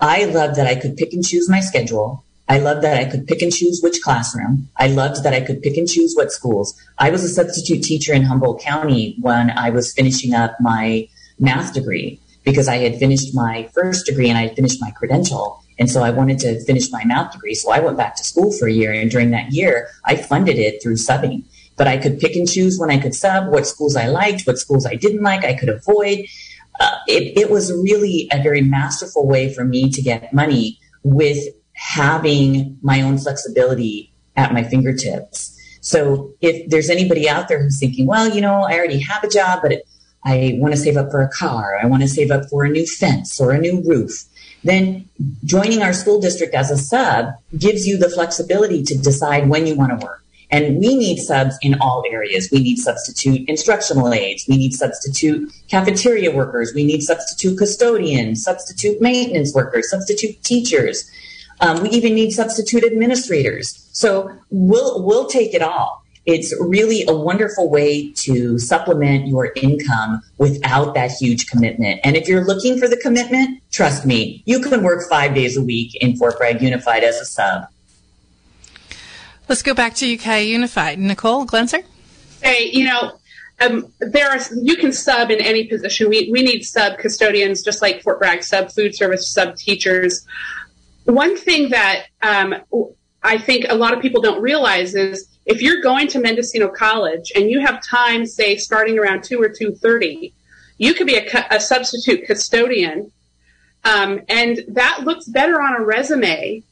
I loved that I could pick and choose my schedule. I loved that I could pick and choose which classroom. I loved that I could pick and choose what schools. I was a substitute teacher in Humboldt County when I was finishing up my math degree because I had finished my first degree and I had finished my credential. And so I wanted to finish my math degree. So I went back to school for a year. And during that year, I funded it through subbing. But I could pick and choose when I could sub, what schools I liked, what schools I didn't like, I could avoid. Uh, it, it was really a very masterful way for me to get money with having my own flexibility at my fingertips. So if there's anybody out there who's thinking, well, you know, I already have a job, but I want to save up for a car, I want to save up for a new fence or a new roof, then joining our school district as a sub gives you the flexibility to decide when you want to work. And we need subs in all areas. We need substitute instructional aides. We need substitute cafeteria workers. We need substitute custodians, substitute maintenance workers, substitute teachers. Um, we even need substitute administrators. So we'll, we'll take it all. It's really a wonderful way to supplement your income without that huge commitment. And if you're looking for the commitment, trust me, you can work five days a week in Fort Bragg Unified as a sub. Let's go back to Ukiah Unified. Nicole Glenser? Hey, you know, um, there are you can sub in any position. We we need sub custodians, just like Fort Bragg sub food service sub teachers. One thing that um, I think a lot of people don't realize is if you're going to Mendocino College and you have time, say starting around two or two thirty, you could be a, a substitute custodian, um, and that looks better on a resume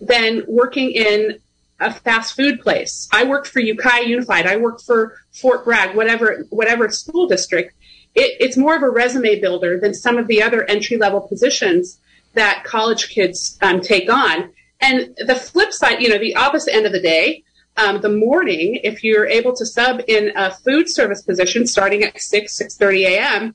than working in a fast food place. I worked for Ukiah Unified. I worked for Fort Bragg, whatever whatever school district. It, it's more of a resume builder than some of the other entry level positions that college kids um, take on. And the flip side, you know, the opposite end of the day, um, the morning, if you're able to sub in a food service position starting at six six thirty a.m.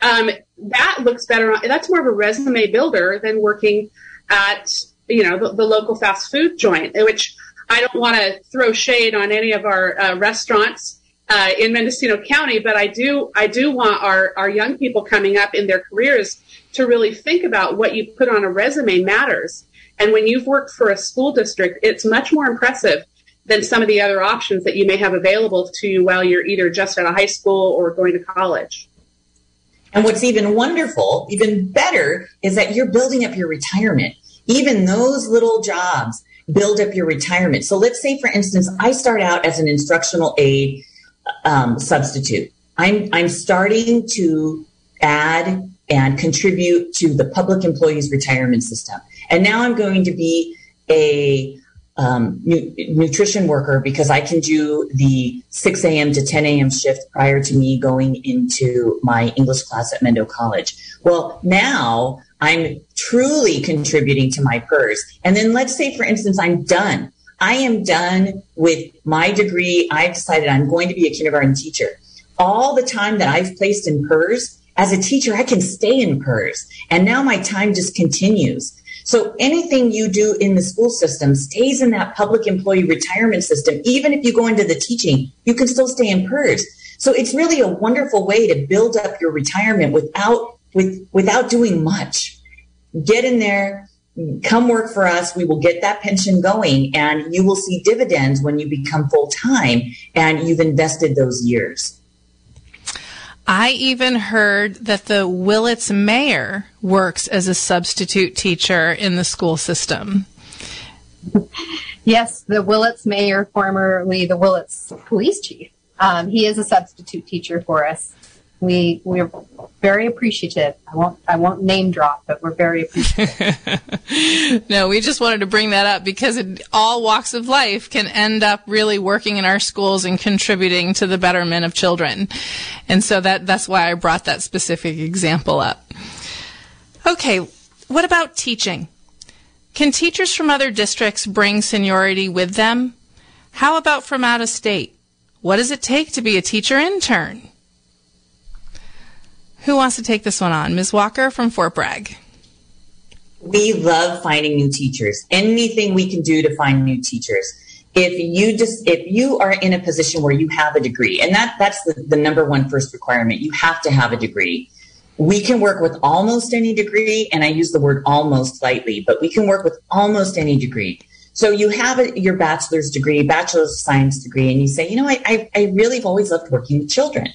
Um, that looks better. That's more of a resume builder than working at you know, the, the local fast food joint, which I don't want to throw shade on any of our uh, restaurants uh, in Mendocino County, but I do I do want our, our young people coming up in their careers to really think about what you put on a resume matters. And when you've worked for a school district, it's much more impressive than some of the other options that you may have available to you while you're either just out of high school or going to college. And what's even wonderful, even better, is that you're building up your retirement even those little jobs build up your retirement. So let's say, for instance, I start out as an instructional aide um, substitute. I'm, I'm starting to add and contribute to the public employees retirement system. And now I'm going to be a um, nu- nutrition worker because I can do the 6 a.m. to 10 a.m. shift prior to me going into my English class at Mendo College. Well, now I'm truly contributing to my PERS. And then let's say, for instance, I'm done. I am done with my degree. I've decided I'm going to be a kindergarten teacher. All the time that I've placed in PERS, as a teacher, I can stay in PERS. And now my time just continues. So anything you do in the school system stays in that public employee retirement system. Even if you go into the teaching, you can still stay in PERS. So it's really a wonderful way to build up your retirement without with, without doing much. Get in there, come work for us. We will get that pension going and you will see dividends when you become full time and you've invested those years. I even heard that the Willits mayor works as a substitute teacher in the school system. yes, the Willits mayor, formerly the Willits police chief. Um, he is a substitute teacher for us. We we're very appreciative. I won't I won't name drop, but we're very appreciative. no, we just wanted to bring that up because it, all walks of life can end up really working in our schools and contributing to the betterment of children, and so that that's why I brought that specific example up. Okay, what about teaching? Can teachers from other districts bring seniority with them? How about from out of state? What does it take to be a teacher intern? Who wants to take this one on? Ms. Walker from Fort Bragg. We love finding new teachers. Anything we can do to find new teachers. If you just if you are in a position where you have a degree, and that that's the, the number one first requirement, you have to have a degree. We can work with almost any degree, and I use the word almost lightly, but we can work with almost any degree. So you have a, your bachelor's degree, bachelor's of science degree, and you say, you know, I, I, I really have always loved working with children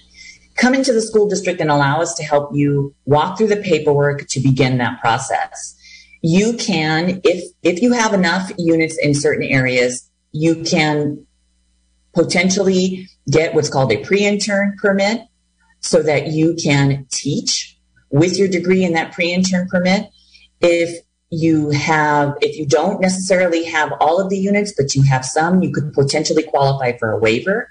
come into the school district and allow us to help you walk through the paperwork to begin that process. You can, if, if you have enough units in certain areas, you can potentially get what's called a pre-intern permit so that you can teach with your degree in that pre-intern permit. If you have, if you don't necessarily have all of the units, but you have some, you could potentially qualify for a waiver.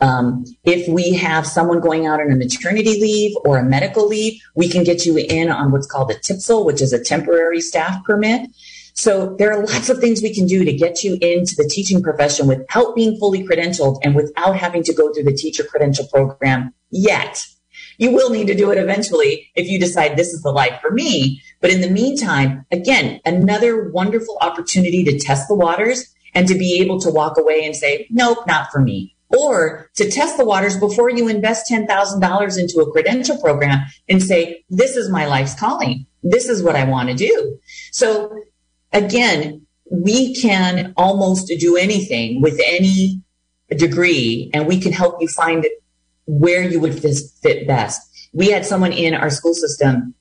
Um, if we have someone going out on a maternity leave or a medical leave, we can get you in on what's called a TPSL, which is a temporary staff permit. So there are lots of things we can do to get you into the teaching profession without being fully credentialed and without having to go through the teacher credential program yet. You will need to do it eventually if you decide this is the life for me. But in the meantime, again, another wonderful opportunity to test the waters and to be able to walk away and say, nope, not for me or to test the waters before you invest $10,000 into a credential program and say, this is my life's calling. This is what I want to do. So again, we can almost do anything with any degree and we can help you find where you would fit best. We had someone in our school system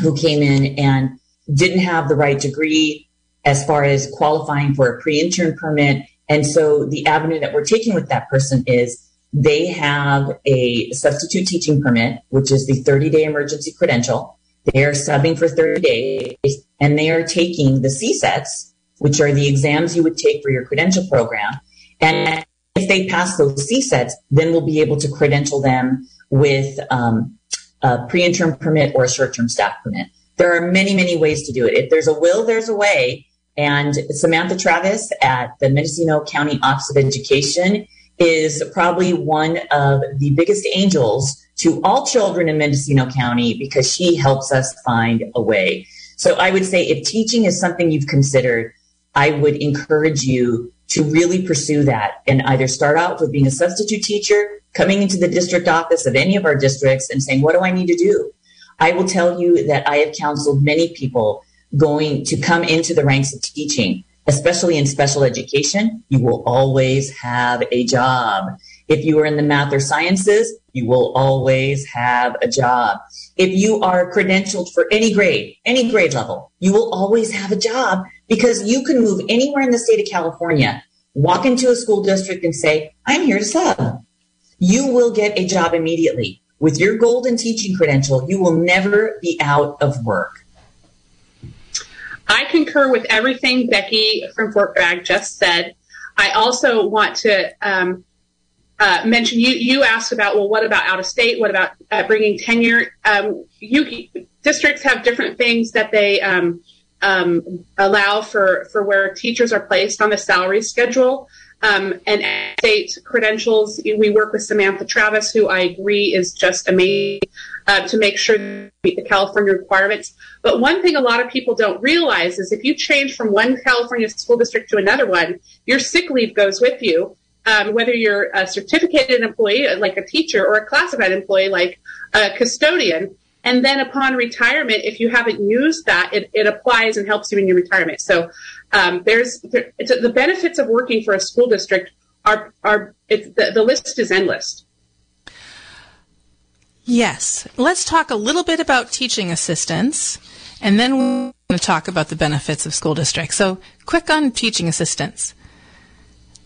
who came in and didn't have the right degree as far as qualifying for a pre-intern permit and so the avenue that we're taking with that person is they have a substitute teaching permit, which is the 30 day emergency credential. They are subbing for 30 days and they are taking the CSETs, which are the exams you would take for your credential program. And if they pass those CSETs, then we'll be able to credential them with um, a pre-intern permit or a short-term staff permit. There are many, many ways to do it. If there's a will, there's a way. And Samantha Travis at the Mendocino County Office of Education is probably one of the biggest angels to all children in Mendocino County because she helps us find a way. So I would say if teaching is something you've considered, I would encourage you to really pursue that and either start out with being a substitute teacher, coming into the district office of any of our districts and saying, what do I need to do? I will tell you that I have counseled many people going to come into the ranks of teaching, especially in special education, you will always have a job. If you are in the math or sciences, you will always have a job. If you are credentialed for any grade, any grade level, you will always have a job because you can move anywhere in the state of California, walk into a school district and say, I'm here to sub. You will get a job immediately. With your golden teaching credential, you will never be out of work. I concur with everything Becky from Fort Bragg just said. I also want to um, uh, mention you. You asked about well, what about out of state? What about uh, bringing tenure? Um, you districts have different things that they um, um allow for for where teachers are placed on the salary schedule. Um, and state credentials, we work with Samantha Travis, who I agree is just amazing uh, to make sure meet the California requirements. But one thing a lot of people don't realize is if you change from one California school district to another one, your sick leave goes with you. Um, whether you're a certificated employee like a teacher or a classified employee like a custodian, and then upon retirement, if you haven't used that, it, it applies and helps you in your retirement. So um, there's there, the benefits of working for a school district are are the, the list is endless. Yes. Let's talk a little bit about teaching assistants, and then we're going to talk about the benefits of school districts. So, quick on teaching assistants.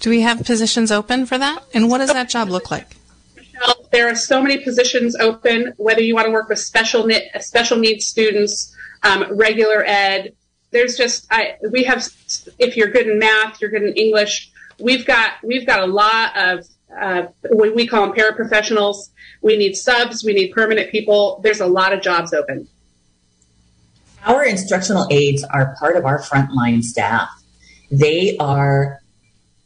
Do we have positions open for that? And what does that job look like? Michelle, there are so many positions open, whether you want to work with special, special needs students, um, regular ed. There's just, I, we have, if you're good in math, you're good in English, we've got, we've got a lot of, uh, we call them paraprofessionals. We need subs, we need permanent people. There's a lot of jobs open. Our instructional aides are part of our frontline staff. They are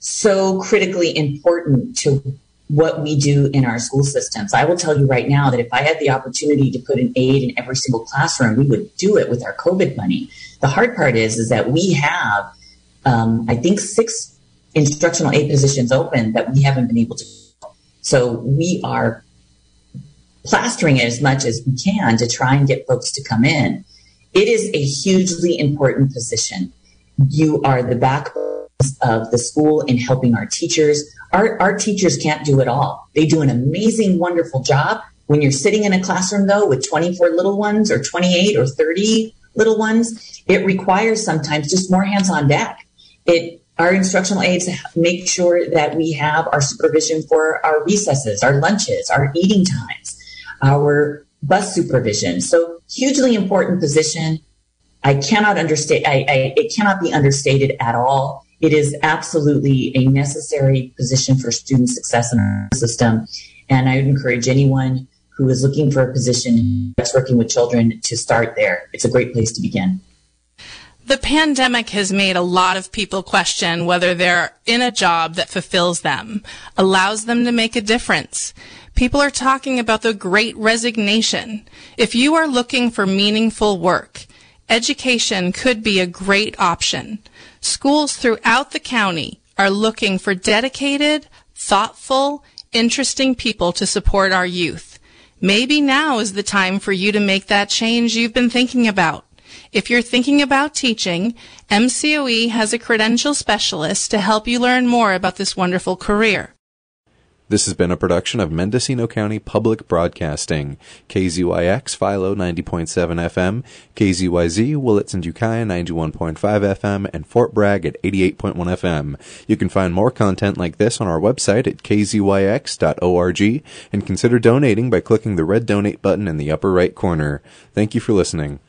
so critically important to what we do in our school systems. I will tell you right now that if I had the opportunity to put an aide in every single classroom, we would do it with our COVID money. The hard part is, is that we have, um, I think, six instructional aide positions open that we haven't been able to. So we are plastering it as much as we can to try and get folks to come in. It is a hugely important position. You are the backbone of the school in helping our teachers. Our, our teachers can't do it all. They do an amazing, wonderful job. When you're sitting in a classroom, though, with 24 little ones or 28 or 30 little ones, it requires sometimes just more hands on deck. It our instructional aides make sure that we have our supervision for our recesses, our lunches, our eating times, our bus supervision. So hugely important position. I cannot understate, I, I, it cannot be understated at all. It is absolutely a necessary position for student success in our system. And I would encourage anyone who is looking for a position that's working with children to start there. It's a great place to begin. The pandemic has made a lot of people question whether they're in a job that fulfills them, allows them to make a difference. People are talking about the great resignation. If you are looking for meaningful work, education could be a great option. Schools throughout the county are looking for dedicated, thoughtful, interesting people to support our youth. Maybe now is the time for you to make that change you've been thinking about. If you're thinking about teaching, MCOE has a credential specialist to help you learn more about this wonderful career. This has been a production of Mendocino County Public Broadcasting, KZYX Philo 90.7 FM, KZYZ Willits and Ukiah 91.5 FM, and Fort Bragg at 88.1 FM. You can find more content like this on our website at kzyx.org and consider donating by clicking the red donate button in the upper right corner. Thank you for listening.